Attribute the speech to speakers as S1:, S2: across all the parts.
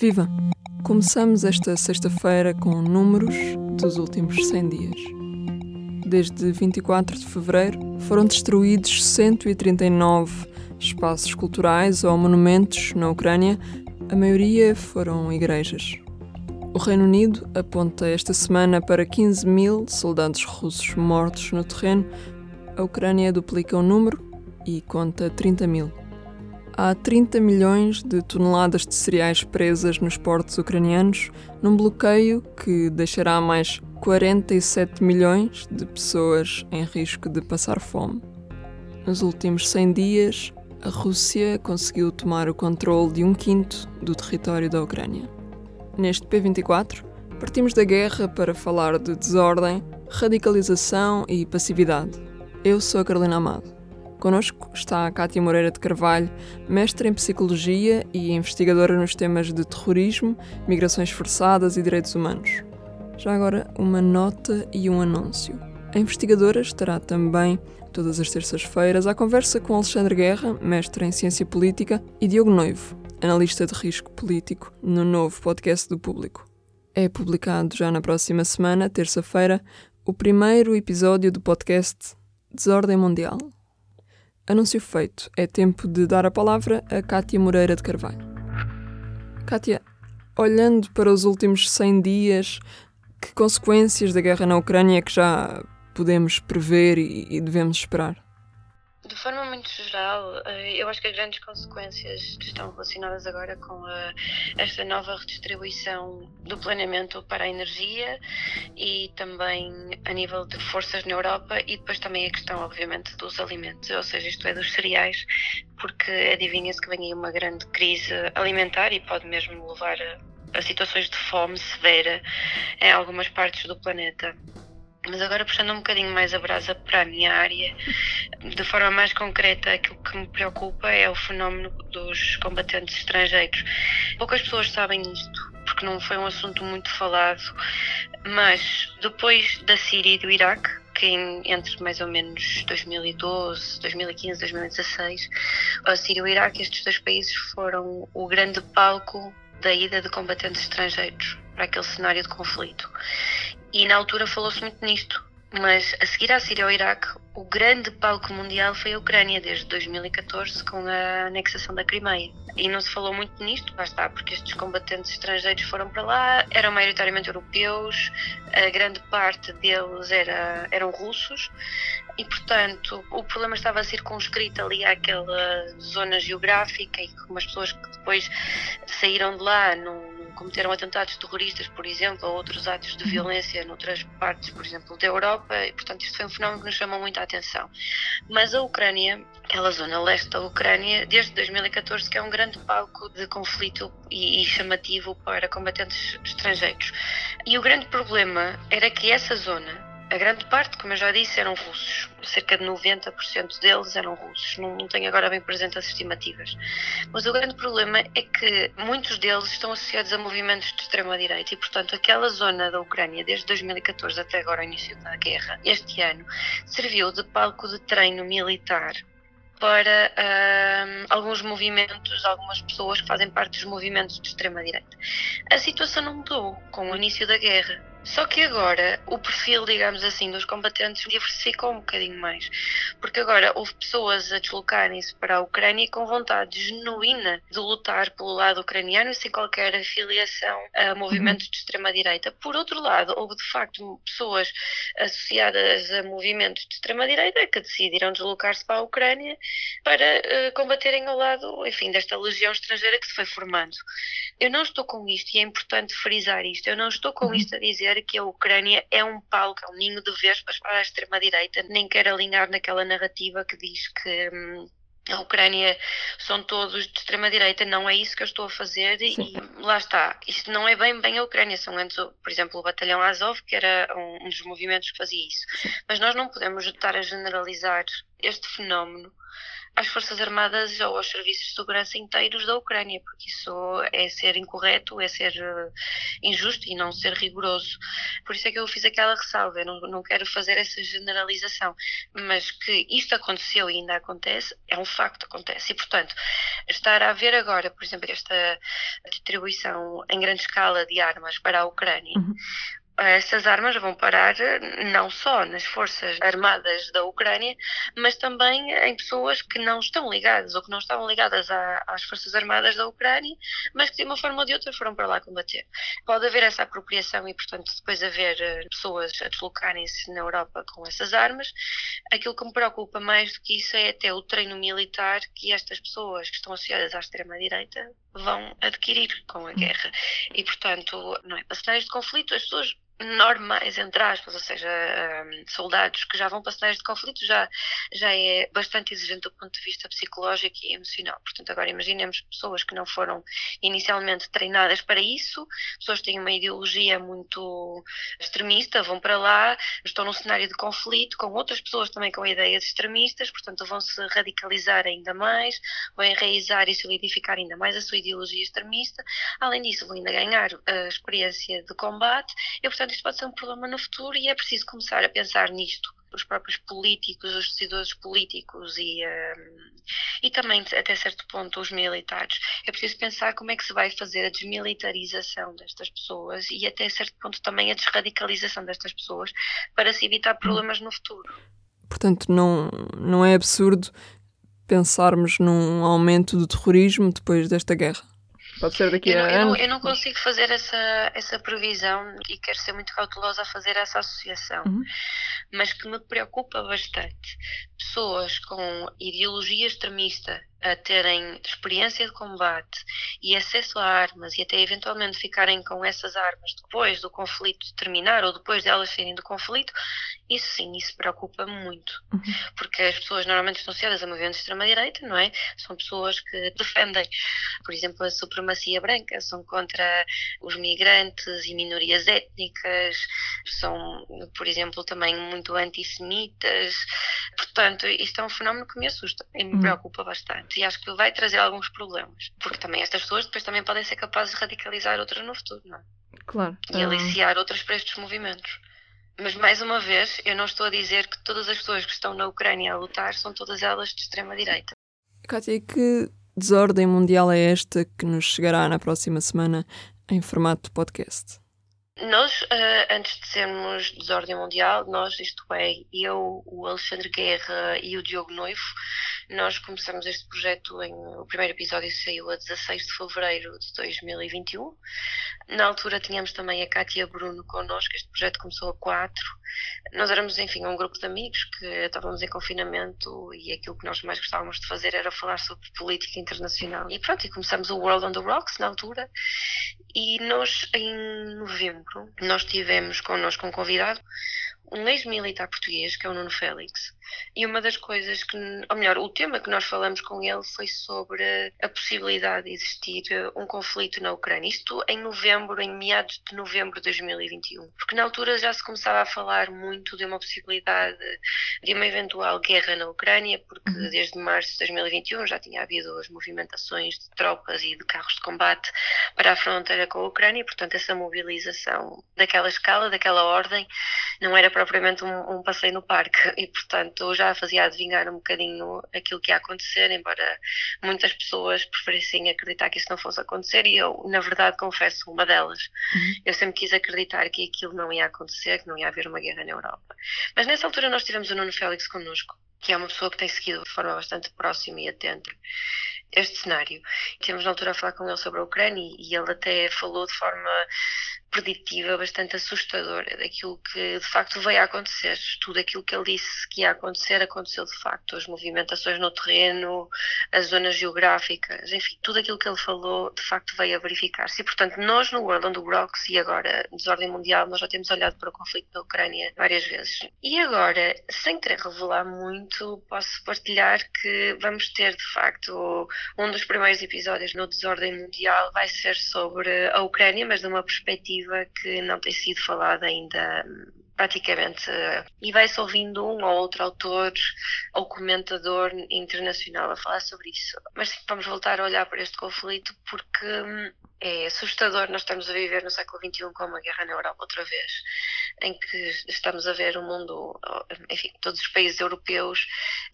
S1: Viva! Começamos esta sexta-feira com números dos últimos 100 dias. Desde 24 de fevereiro foram destruídos 139 espaços culturais ou monumentos na Ucrânia, a maioria foram igrejas. O Reino Unido aponta esta semana para 15 mil soldados russos mortos no terreno. A Ucrânia duplica o número e conta 30 mil. Há 30 milhões de toneladas de cereais presas nos portos ucranianos, num bloqueio que deixará mais 47 milhões de pessoas em risco de passar fome. Nos últimos 100 dias, a Rússia conseguiu tomar o controle de um quinto do território da Ucrânia. Neste P24, partimos da guerra para falar de desordem, radicalização e passividade. Eu sou a Carolina Amado. Connosco está a Cátia Moreira de Carvalho, mestre em Psicologia e investigadora nos temas de terrorismo, migrações forçadas e direitos humanos. Já agora, uma nota e um anúncio. A investigadora estará também, todas as terças-feiras, à conversa com Alexandre Guerra, mestre em Ciência Política, e Diogo Noivo, analista de risco político, no novo podcast do Público. É publicado já na próxima semana, terça-feira, o primeiro episódio do podcast Desordem Mundial. Anúncio feito. É tempo de dar a palavra a Cátia Moreira de Carvalho. Cátia, olhando para os últimos 100 dias, que consequências da guerra na Ucrânia é que já podemos prever e devemos esperar?
S2: De forma muito geral, eh, eu acho que as grandes consequências estão relacionadas agora com a, esta nova redistribuição do planeamento para a energia e também a nível de forças na Europa e depois também a questão, obviamente, dos alimentos, ou seja, isto é, dos cereais, porque adivinha-se que vem aí uma grande crise alimentar e pode mesmo levar a, a situações de fome severa em algumas partes do planeta. Mas agora puxando um bocadinho mais a brasa para a minha área, de forma mais concreta, aquilo que me preocupa é o fenómeno dos combatentes estrangeiros. Poucas pessoas sabem isto, porque não foi um assunto muito falado, mas depois da Síria e do Iraque, que entre mais ou menos 2012, 2015, 2016, a Síria e o Iraque, estes dois países foram o grande palco da ida de combatentes estrangeiros para aquele cenário de conflito. E na altura falou-se muito nisto, mas a seguir à Síria ao Iraque, o grande palco mundial foi a Ucrânia, desde 2014, com a anexação da Crimeia. E não se falou muito nisto, lá está, porque estes combatentes estrangeiros foram para lá, eram maioritariamente europeus, a grande parte deles era, eram russos, e portanto o problema estava circunscrito ali àquela zona geográfica e com as pessoas que depois saíram de lá não cometeram atentados terroristas, por exemplo, ou outros atos de violência noutras partes, por exemplo, da Europa, e portanto isto foi um fenómeno que nos chamou muita atenção. Mas a Ucrânia, aquela zona leste da Ucrânia, desde 2014 que é um grande palco de conflito e, e chamativo para combatentes estrangeiros. E o grande problema era que essa zona a grande parte, como eu já disse, eram russos. Cerca de 90% deles eram russos. Não, não tenho agora bem presente as estimativas. Mas o grande problema é que muitos deles estão associados a movimentos de extrema-direita e, portanto, aquela zona da Ucrânia, desde 2014 até agora, o início da guerra, este ano, serviu de palco de treino militar para uh, alguns movimentos, algumas pessoas que fazem parte dos movimentos de extrema-direita. A situação não mudou com o início da guerra. Só que agora o perfil, digamos assim, dos combatentes diversificou um bocadinho mais. Porque agora houve pessoas a deslocarem-se para a Ucrânia com vontade genuína de lutar pelo lado ucraniano sem qualquer afiliação a movimentos uhum. de extrema-direita. Por outro lado, houve de facto pessoas associadas a movimentos de extrema-direita que decidiram deslocar-se para a Ucrânia para uh, combaterem ao lado, enfim, desta legião estrangeira que se foi formando. Eu não estou com isto, e é importante frisar isto, eu não estou com uhum. isto a dizer que a Ucrânia é um palco, é um ninho de vespas para a extrema-direita, nem quero alinhar naquela narrativa que diz que. Hum, a Ucrânia são todos de extrema-direita, não é isso que eu estou a fazer Sim. e lá está. Isto não é bem bem a Ucrânia, são antes, por exemplo, o Batalhão Azov, que era um, um dos movimentos que fazia isso. Sim. Mas nós não podemos estar a generalizar este fenómeno às Forças Armadas ou aos serviços de segurança inteiros da Ucrânia, porque isso é ser incorreto, é ser uh, injusto e não ser rigoroso. Por isso é que eu fiz aquela ressalva, eu não, não quero fazer essa generalização, mas que isto aconteceu e ainda acontece, é um facto, acontece. E, portanto, estar a ver agora, por exemplo, esta distribuição em grande escala de armas para a Ucrânia, uhum essas armas vão parar não só nas forças armadas da Ucrânia, mas também em pessoas que não estão ligadas ou que não estavam ligadas à, às forças armadas da Ucrânia, mas que de uma forma ou de outra foram para lá combater. Pode haver essa apropriação e, portanto, depois haver eh, pessoas a deslocarem-se na Europa com essas armas. Aquilo que me preocupa mais do que isso é até o treino militar que estas pessoas que estão associadas à extrema-direita vão adquirir com a guerra. E, portanto, não é para cenários de conflito, as pessoas normais, entre aspas, ou seja, um, soldados que já vão para cenários de conflito, já, já é bastante exigente do ponto de vista psicológico e emocional. Portanto, agora imaginemos pessoas que não foram inicialmente treinadas para isso, pessoas que têm uma ideologia muito extremista, vão para lá, estão num cenário de conflito com outras pessoas também com ideias extremistas, portanto, vão se radicalizar ainda mais, vão enraizar e solidificar ainda mais a sua ideologia extremista. Além disso, vão ainda ganhar a experiência de combate e, portanto, portanto, isto pode ser um problema no futuro e é preciso começar a pensar nisto. Os próprios políticos, os decisores políticos e, um, e também, até certo ponto, os militares. É preciso pensar como é que se vai fazer a desmilitarização destas pessoas e, até certo ponto, também a desradicalização destas pessoas para se evitar problemas no futuro.
S1: Portanto, não, não é absurdo pensarmos num aumento do terrorismo depois desta guerra. Pode ser daqui
S2: eu
S1: a
S2: não,
S1: anos.
S2: Eu não, eu não, consigo fazer essa, essa previsão e quero ser muito cautelosa a fazer essa associação. Uhum. Mas que me preocupa bastante. Pessoas com ideologia extremista a terem experiência de combate e acesso a armas e até eventualmente ficarem com essas armas depois do conflito terminar ou depois de elas saírem do conflito, isso sim, isso preocupa-me muito. Uhum. Porque as pessoas normalmente estão associadas a movimentos de extrema-direita, não é? São pessoas que defendem, por exemplo, a supremacia branca, são contra os migrantes e minorias étnicas, são, por exemplo, também muito antissemitas. Portanto, isto é um fenómeno que me assusta e me uhum. preocupa bastante. E acho que vai trazer alguns problemas. Porque também estas pessoas depois também podem ser capazes de radicalizar outras no futuro, não é?
S1: Claro.
S2: E aliciar outras para estes movimentos. Mas mais uma vez, eu não estou a dizer que todas as pessoas que estão na Ucrânia a lutar são todas elas de extrema direita.
S1: Kátia, que desordem mundial é esta que nos chegará na próxima semana em formato de podcast?
S2: Nós, uh, antes de sermos desordem mundial, nós, isto é, eu, o Alexandre Guerra e o Diogo Noivo, nós começamos este projeto em. O primeiro episódio saiu a 16 de fevereiro de 2021. Na altura tínhamos também a Cátia Bruno connosco, este projeto começou a 4. Nós éramos, enfim, um grupo de amigos que estávamos em confinamento e aquilo que nós mais gostávamos de fazer era falar sobre política internacional. E pronto, e começamos o World on the Rocks na altura. E nós, em novembro, nós tivemos connosco um convidado um ex-militar português, que é o Nuno Félix, e uma das coisas que, ou melhor, o tema que nós falamos com ele foi sobre a possibilidade de existir eh, um conflito na Ucrânia. Isto em novembro, em meados de novembro de 2021. Porque na altura já se começava a falar muito de uma possibilidade de uma eventual guerra na Ucrânia, porque uhum. desde março de 2021 já tinha havido as movimentações de tropas e de carros de combate para a fronteira com a Ucrânia, e, portanto essa mobilização daquela escala, daquela ordem, não era propriamente um, um passeio no parque e, portanto, já fazia adivinhar um bocadinho aquilo que ia acontecer, embora muitas pessoas preferissem acreditar que isso não fosse acontecer e eu, na verdade, confesso, uma delas. Uhum. Eu sempre quis acreditar que aquilo não ia acontecer, que não ia haver uma guerra na Europa. Mas nessa altura nós tivemos o Nuno Félix connosco, que é uma pessoa que tem seguido de forma bastante próxima e atenta este cenário. Tivemos na altura a falar com ele sobre a Ucrânia e ele até falou de forma preditiva bastante assustadora daquilo que de facto veio a acontecer. Tudo aquilo que ele disse que ia acontecer aconteceu de facto. As movimentações no terreno, as zonas geográficas, enfim, tudo aquilo que ele falou de facto veio a verificar-se. E portanto, nós no World on the Rocks e agora Desordem Mundial, nós já temos olhado para o conflito da Ucrânia várias vezes. E agora, sem querer revelar muito, posso partilhar que vamos ter de facto um dos primeiros episódios no Desordem Mundial vai ser sobre a Ucrânia, mas de uma perspectiva que não tem sido falada ainda praticamente. E vai-se ouvindo um ou outro autor ou comentador internacional a falar sobre isso. Mas sim, vamos voltar a olhar para este conflito porque hum, é assustador nós estamos a viver no século XXI com uma guerra na Europa outra vez, em que estamos a ver o mundo, enfim, todos os países europeus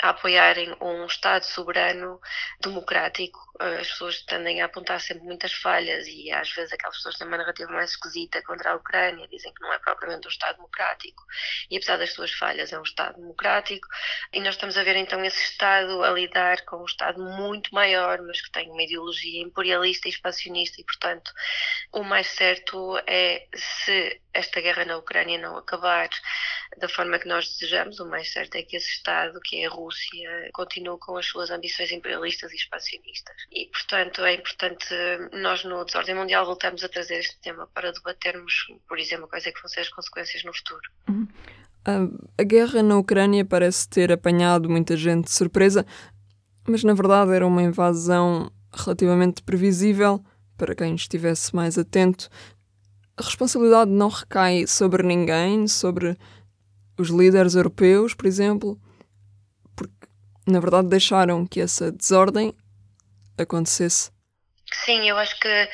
S2: a apoiarem um Estado soberano democrático. As pessoas tendem a apontar sempre muitas falhas e às vezes aquelas pessoas têm uma narrativa mais esquisita contra a Ucrânia, dizem que não é propriamente um Estado democrático. E apesar das suas falhas é um Estado democrático. E nós estamos a ver então esse Estado a lidar com um Estado muito maior, mas que tem uma ideologia imperialista e expansionista. E portanto, o mais certo é se esta guerra na Ucrânia não acabar da forma que nós desejamos, o mais certo é que esse Estado, que é a Rússia, continue com as suas ambições imperialistas e expansionistas. E, portanto, é importante nós, no Desordem Mundial, voltamos a trazer este tema para debatermos, por exemplo, quais é que vão ser as consequências no futuro.
S1: Uhum. A guerra na Ucrânia parece ter apanhado muita gente de surpresa, mas na verdade era uma invasão relativamente previsível para quem estivesse mais atento, a responsabilidade não recai sobre ninguém, sobre os líderes europeus, por exemplo, porque na verdade deixaram que essa desordem acontecesse.
S2: Sim, eu acho que,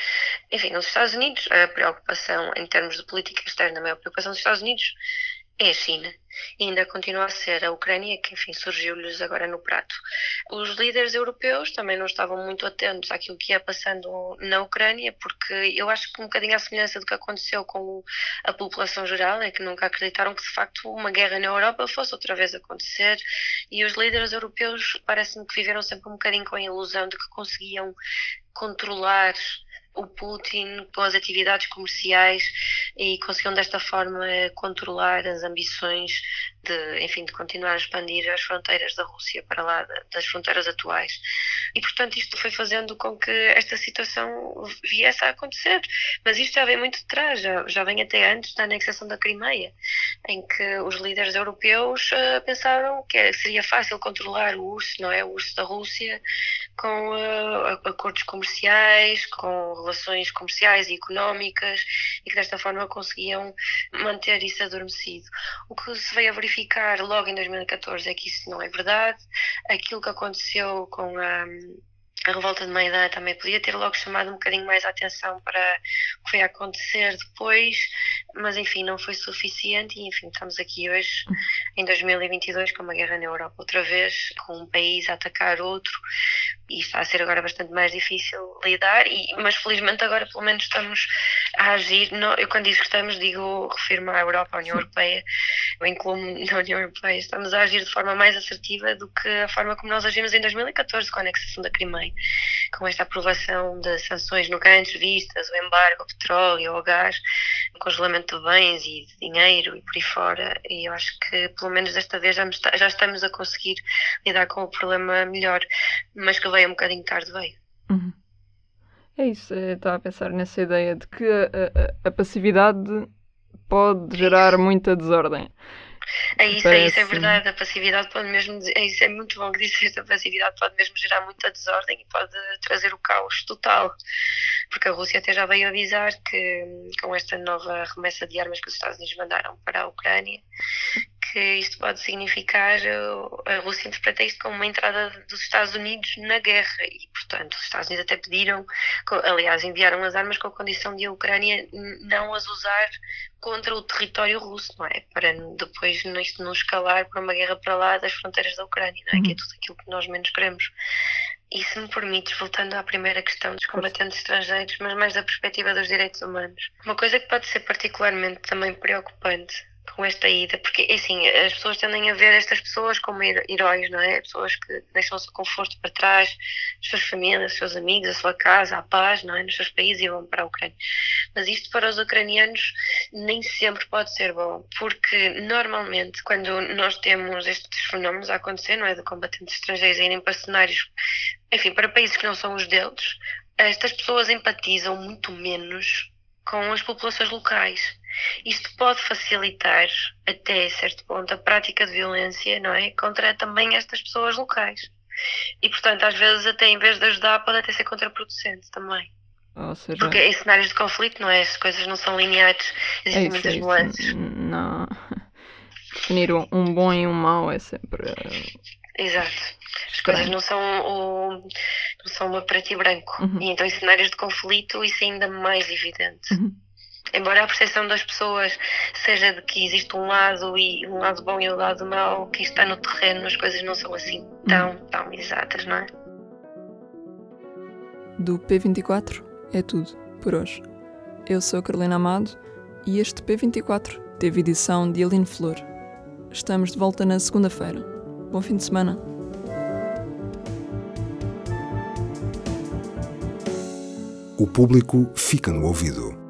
S2: enfim, nos Estados Unidos, a preocupação em termos de política externa, a maior preocupação dos Estados Unidos é a China e ainda continua a ser a Ucrânia, que enfim surgiu-lhes agora no prato. Os líderes europeus também não estavam muito atentos àquilo que ia passando na Ucrânia, porque eu acho que um bocadinho à semelhança do que aconteceu com a população geral, é que nunca acreditaram que de facto uma guerra na Europa fosse outra vez acontecer, e os líderes europeus parece-me que viveram sempre um bocadinho com a ilusão de que conseguiam controlar o Putin com as atividades comerciais e conseguiram desta forma controlar as ambições de, enfim, de continuar a expandir as fronteiras da Rússia para lá das fronteiras atuais. E, portanto, isto foi fazendo com que esta situação viesse a acontecer. Mas isto já vem muito de trás, já, já vem até antes da anexação da Crimeia, em que os líderes europeus uh, pensaram que seria fácil controlar o urso, não é? O urso da Rússia, com uh, acordos comerciais, com relações comerciais e económicas, e que desta forma conseguiam manter isso adormecido. O que se veio a verificar logo em 2014 é que isso não é verdade. Aquilo que aconteceu com a, a revolta de Maidã também podia ter logo chamado um bocadinho mais a atenção para o que foi a acontecer depois, mas enfim, não foi suficiente e enfim, estamos aqui hoje em 2022 com uma guerra na Europa outra vez, com um país a atacar outro e está a ser agora bastante mais difícil lidar, e, mas felizmente agora pelo menos estamos a agir, não, eu quando digo que estamos, digo, refiro-me à Europa, à União Europeia, eu incluo-me na União Europeia, estamos a agir de forma mais assertiva do que a forma como nós agimos em 2014 com a anexação da Crimeia, com esta aprovação de sanções nunca antes vistas, o embargo ao petróleo, ao gás, o congelamento de bens e de dinheiro e por aí fora, e eu acho que pelo menos desta vez já, já estamos a conseguir lidar com o problema melhor, mas que veio um bocadinho tarde, veio.
S1: Uhum. É isso, estava a pensar nessa ideia de que a, a, a passividade pode gerar muita desordem.
S2: É isso, Parece... é isso, é verdade. A passividade pode mesmo. É isso, é muito bom que disseste. A passividade pode mesmo gerar muita desordem e pode trazer o caos total. Porque a Rússia até já veio avisar que, com esta nova remessa de armas que os Estados Unidos mandaram para a Ucrânia, que isto pode significar, a Rússia interpreta isto como uma entrada dos Estados Unidos na guerra e, portanto, os Estados Unidos até pediram, aliás, enviaram as armas com a condição de a Ucrânia não as usar contra o território russo, não é? Para depois isto não escalar para uma guerra para lá das fronteiras da Ucrânia, não é? Uhum. Que é tudo aquilo que nós menos queremos. E se me permites, voltando à primeira questão dos combatentes estrangeiros, mas mais da perspectiva dos direitos humanos, uma coisa que pode ser particularmente também preocupante com esta ida, porque assim, as pessoas tendem a ver estas pessoas como heróis, não é? Pessoas que deixam o seu conforto para trás, as suas famílias, os seus amigos, a sua casa, a paz, não é? Nos seus países e vão para a Ucrânia. Mas isto para os ucranianos nem sempre pode ser bom, porque normalmente quando nós temos estes fenómenos a acontecer, não é? De combatentes estrangeiros irem para cenários, enfim, para países que não são os deles, estas pessoas empatizam muito menos com as populações locais. Isto pode facilitar, até certo ponto, a prática de violência, não é? Contra também estas pessoas locais. E, portanto, às vezes, até em vez de ajudar, pode até ser contraproducente também. Seja... Porque em cenários de conflito, não é? As coisas não são lineares, existem é muitas é nuances.
S1: Não. definir um bom e um mau é sempre.
S2: Exato. As coisas não são, o, não são uma preto e branco. Uhum. E então, em cenários de conflito, isso é ainda mais evidente. Uhum. Embora a percepção das pessoas seja de que existe um lado e um lado bom e um lado mau, que está no terreno, as coisas não são assim tão, tão exatas, não é?
S1: Do P24 é tudo por hoje. Eu sou a Carolina Amado e este P24 teve edição de Aline Flor. Estamos de volta na segunda-feira. Bom fim de semana.
S3: O público fica no ouvido.